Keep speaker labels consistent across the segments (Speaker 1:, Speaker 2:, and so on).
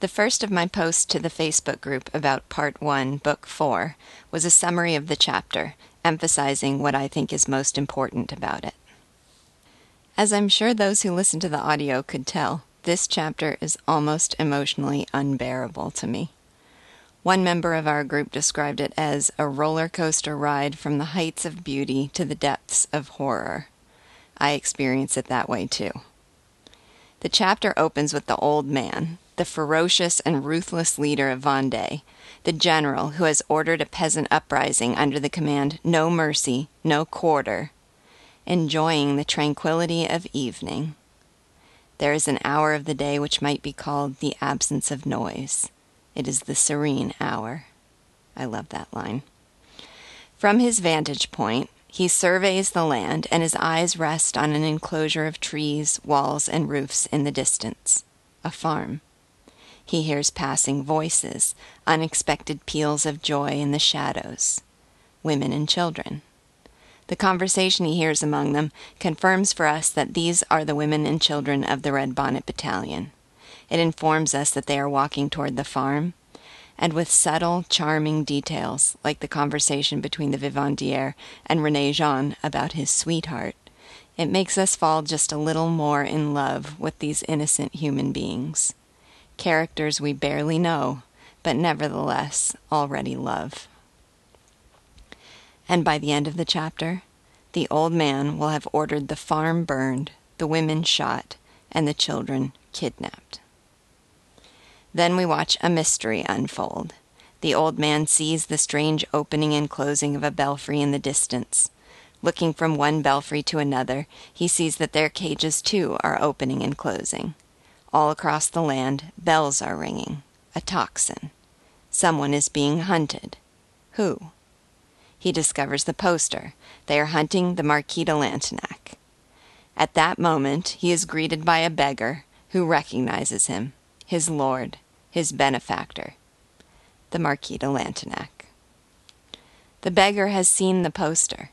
Speaker 1: The first of my posts to the Facebook group about Part 1, Book 4 was a summary of the chapter, emphasizing what I think is most important about it. As I'm sure those who listen to the audio could tell, this chapter is almost emotionally unbearable to me. One member of our group described it as a roller coaster ride from the heights of beauty to the depths of horror. I experience it that way too. The chapter opens with the old man, the ferocious and ruthless leader of Vendée, the general who has ordered a peasant uprising under the command no mercy, no quarter, enjoying the tranquility of evening. There is an hour of the day which might be called the absence of noise. It is the serene hour. I love that line. From his vantage point, he surveys the land, and his eyes rest on an enclosure of trees, walls, and roofs in the distance a farm. He hears passing voices, unexpected peals of joy in the shadows, women and children. The conversation he hears among them confirms for us that these are the women and children of the Red Bonnet Battalion. It informs us that they are walking toward the farm, and with subtle, charming details, like the conversation between the vivandière and Rene Jean about his sweetheart, it makes us fall just a little more in love with these innocent human beings. Characters we barely know, but nevertheless already love. And by the end of the chapter, the old man will have ordered the farm burned, the women shot, and the children kidnapped. Then we watch a mystery unfold. The old man sees the strange opening and closing of a belfry in the distance. Looking from one belfry to another, he sees that their cages too are opening and closing. All across the land, bells are ringing. A tocsin. Someone is being hunted. Who? He discovers the poster. They are hunting the Marquis de Lantenac. At that moment, he is greeted by a beggar who recognizes him, his lord, his benefactor, the Marquis de Lantenac. The beggar has seen the poster.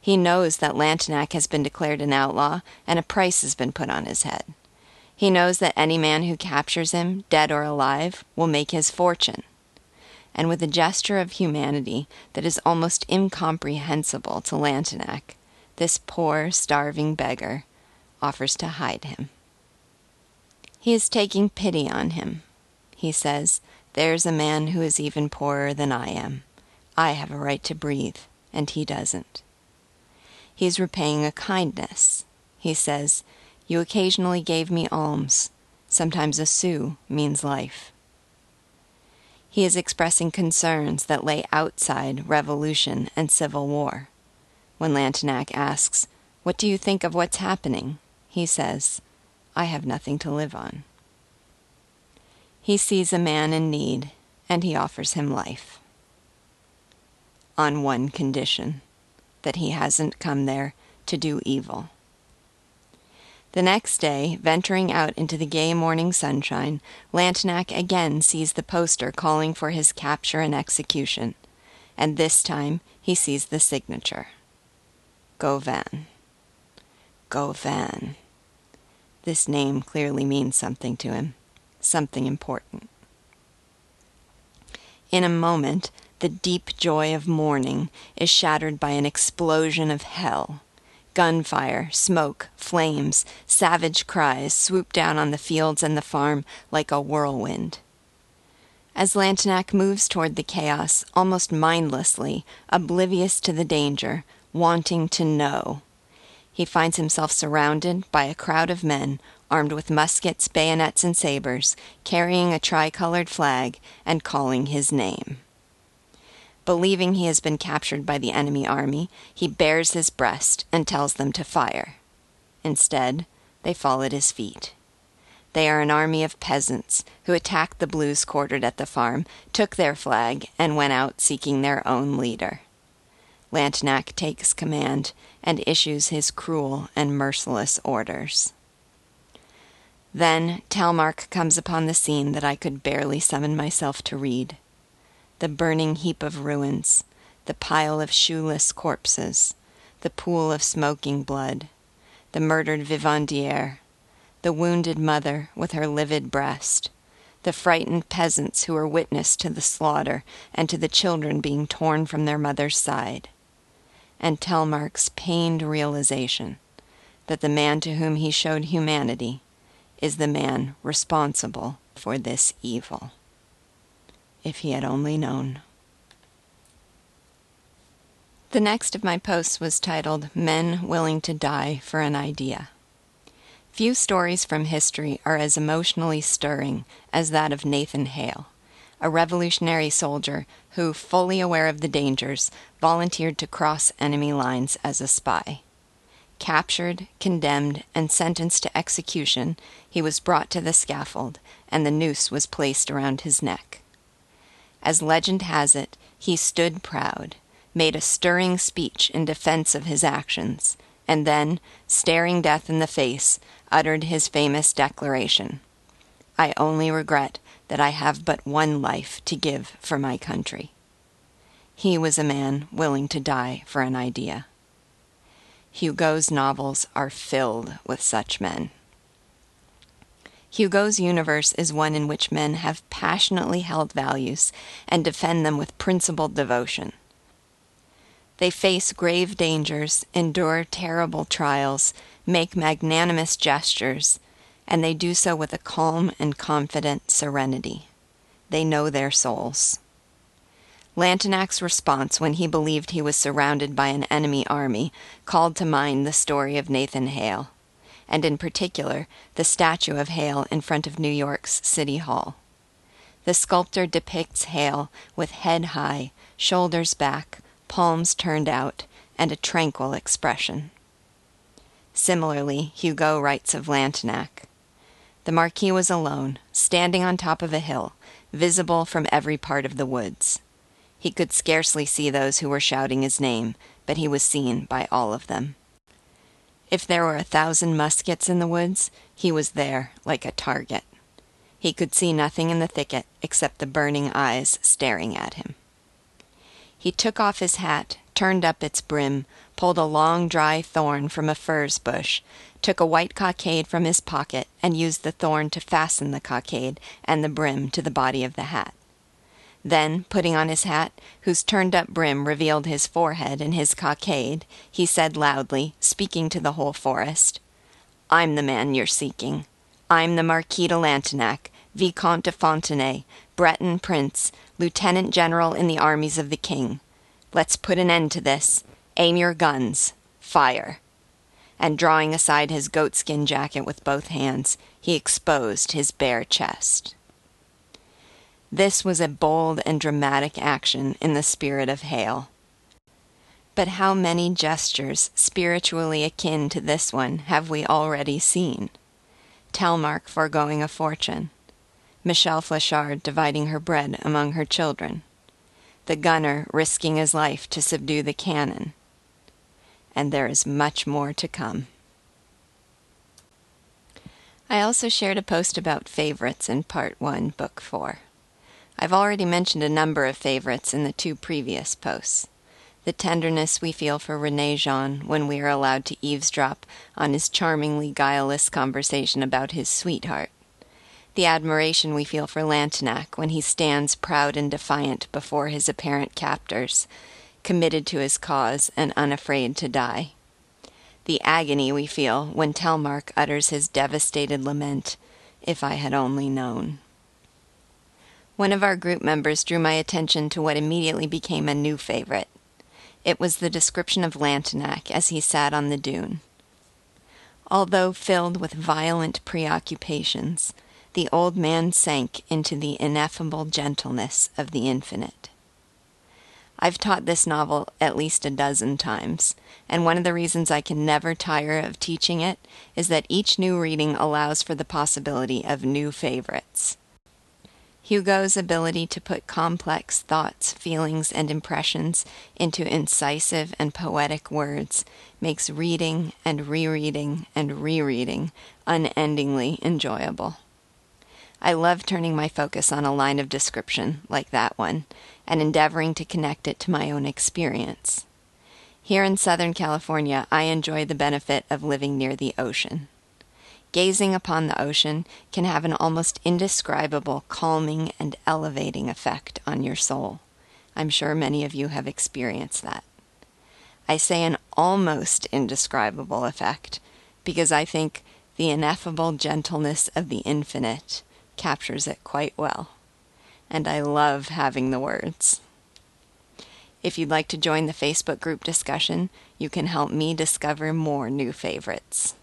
Speaker 1: He knows that Lantenac has been declared an outlaw and a price has been put on his head. He knows that any man who captures him, dead or alive, will make his fortune. And with a gesture of humanity that is almost incomprehensible to Lantenac, this poor, starving beggar offers to hide him. He is taking pity on him, he says, There's a man who is even poorer than I am. I have a right to breathe, and he doesn't. He's repaying a kindness. He says, You occasionally gave me alms. Sometimes a sou means life. He is expressing concerns that lay outside revolution and civil war. When Lantenac asks, What do you think of what's happening? he says, I have nothing to live on. He sees a man in need, and he offers him life. On one condition that he hasn't come there to do evil. The next day, venturing out into the gay morning sunshine, Lantenac again sees the poster calling for his capture and execution, and this time he sees the signature Gauvain. Gauvain. This name clearly means something to him something important. In a moment, the deep joy of morning is shattered by an explosion of hell. Gunfire, smoke, flames, savage cries swoop down on the fields and the farm like a whirlwind. As Lantenac moves toward the chaos, almost mindlessly, oblivious to the danger, wanting to know, he finds himself surrounded by a crowd of men armed with muskets, bayonets, and sabers, carrying a tricolored flag, and calling his name. Believing he has been captured by the enemy army, he bares his breast and tells them to fire. Instead, they fall at his feet. They are an army of peasants who attacked the blues quartered at the farm, took their flag, and went out seeking their own leader. Lantenac takes command and issues his cruel and merciless orders. Then Tellmarch comes upon the scene that I could barely summon myself to read the burning heap of ruins, the pile of shoeless corpses, the pool of smoking blood, the murdered vivandière, the wounded mother with her livid breast, the frightened peasants who were witness to the slaughter and to the children being torn from their mother's side, and Tellmarch's pained realization that the man to whom he showed humanity is the man responsible for this evil. If he had only known. The next of my posts was titled Men Willing to Die for an Idea. Few stories from history are as emotionally stirring as that of Nathan Hale, a revolutionary soldier who, fully aware of the dangers, volunteered to cross enemy lines as a spy. Captured, condemned, and sentenced to execution, he was brought to the scaffold, and the noose was placed around his neck. As legend has it, he stood proud made a stirring speech in defense of his actions, and then, staring death in the face, uttered his famous declaration I only regret that I have but one life to give for my country. He was a man willing to die for an idea. Hugo's novels are filled with such men. Hugo's universe is one in which men have passionately held values and defend them with principled devotion. They face grave dangers, endure terrible trials, make magnanimous gestures, and they do so with a calm and confident serenity. They know their souls. Lantenac's response when he believed he was surrounded by an enemy army called to mind the story of Nathan Hale, and in particular the statue of Hale in front of New York's City Hall. The sculptor depicts Hale with head high, shoulders back, palms turned out, and a tranquil expression. Similarly, Hugo writes of Lantenac. The Marquis was alone, standing on top of a hill, visible from every part of the woods. He could scarcely see those who were shouting his name, but he was seen by all of them. If there were a thousand muskets in the woods, he was there like a target. He could see nothing in the thicket except the burning eyes staring at him. He took off his hat, turned up its brim, pulled a long dry thorn from a furze bush, took a white cockade from his pocket, and used the thorn to fasten the cockade and the brim to the body of the hat. Then, putting on his hat, whose turned up brim revealed his forehead and his cockade, he said loudly, speaking to the whole forest, I'm the man you're seeking. I'm the Marquis de Lantenac, Vicomte de Fontenay, Breton prince, lieutenant general in the armies of the king. Let's put an end to this. Aim your guns. Fire. And drawing aside his goatskin jacket with both hands, he exposed his bare chest. This was a bold and dramatic action in the spirit of Hale. But how many gestures spiritually akin to this one have we already seen? Tellmarch foregoing a fortune, Michelle Fléchard dividing her bread among her children, the gunner risking his life to subdue the cannon. And there is much more to come. I also shared a post about favorites in Part 1, Book 4. I've already mentioned a number of favorites in the two previous posts. The tenderness we feel for Rene Jean when we are allowed to eavesdrop on his charmingly guileless conversation about his sweetheart the admiration we feel for Lantenac when he stands proud and defiant before his apparent captors, committed to his cause and unafraid to die. The agony we feel when Tellmarch utters his devastated lament, If I had only known. One of our group members drew my attention to what immediately became a new favorite. It was the description of Lantenac as he sat on the dune. Although filled with violent preoccupations, the old man sank into the ineffable gentleness of the infinite. I've taught this novel at least a dozen times, and one of the reasons I can never tire of teaching it is that each new reading allows for the possibility of new favorites. Hugo's ability to put complex thoughts, feelings, and impressions into incisive and poetic words makes reading and rereading and rereading unendingly enjoyable. I love turning my focus on a line of description, like that one, and endeavoring to connect it to my own experience. Here in Southern California, I enjoy the benefit of living near the ocean. Gazing upon the ocean can have an almost indescribable calming and elevating effect on your soul. I'm sure many of you have experienced that. I say an almost indescribable effect because I think the ineffable gentleness of the infinite captures it quite well. And I love having the words. If you'd like to join the Facebook group discussion, you can help me discover more new favorites.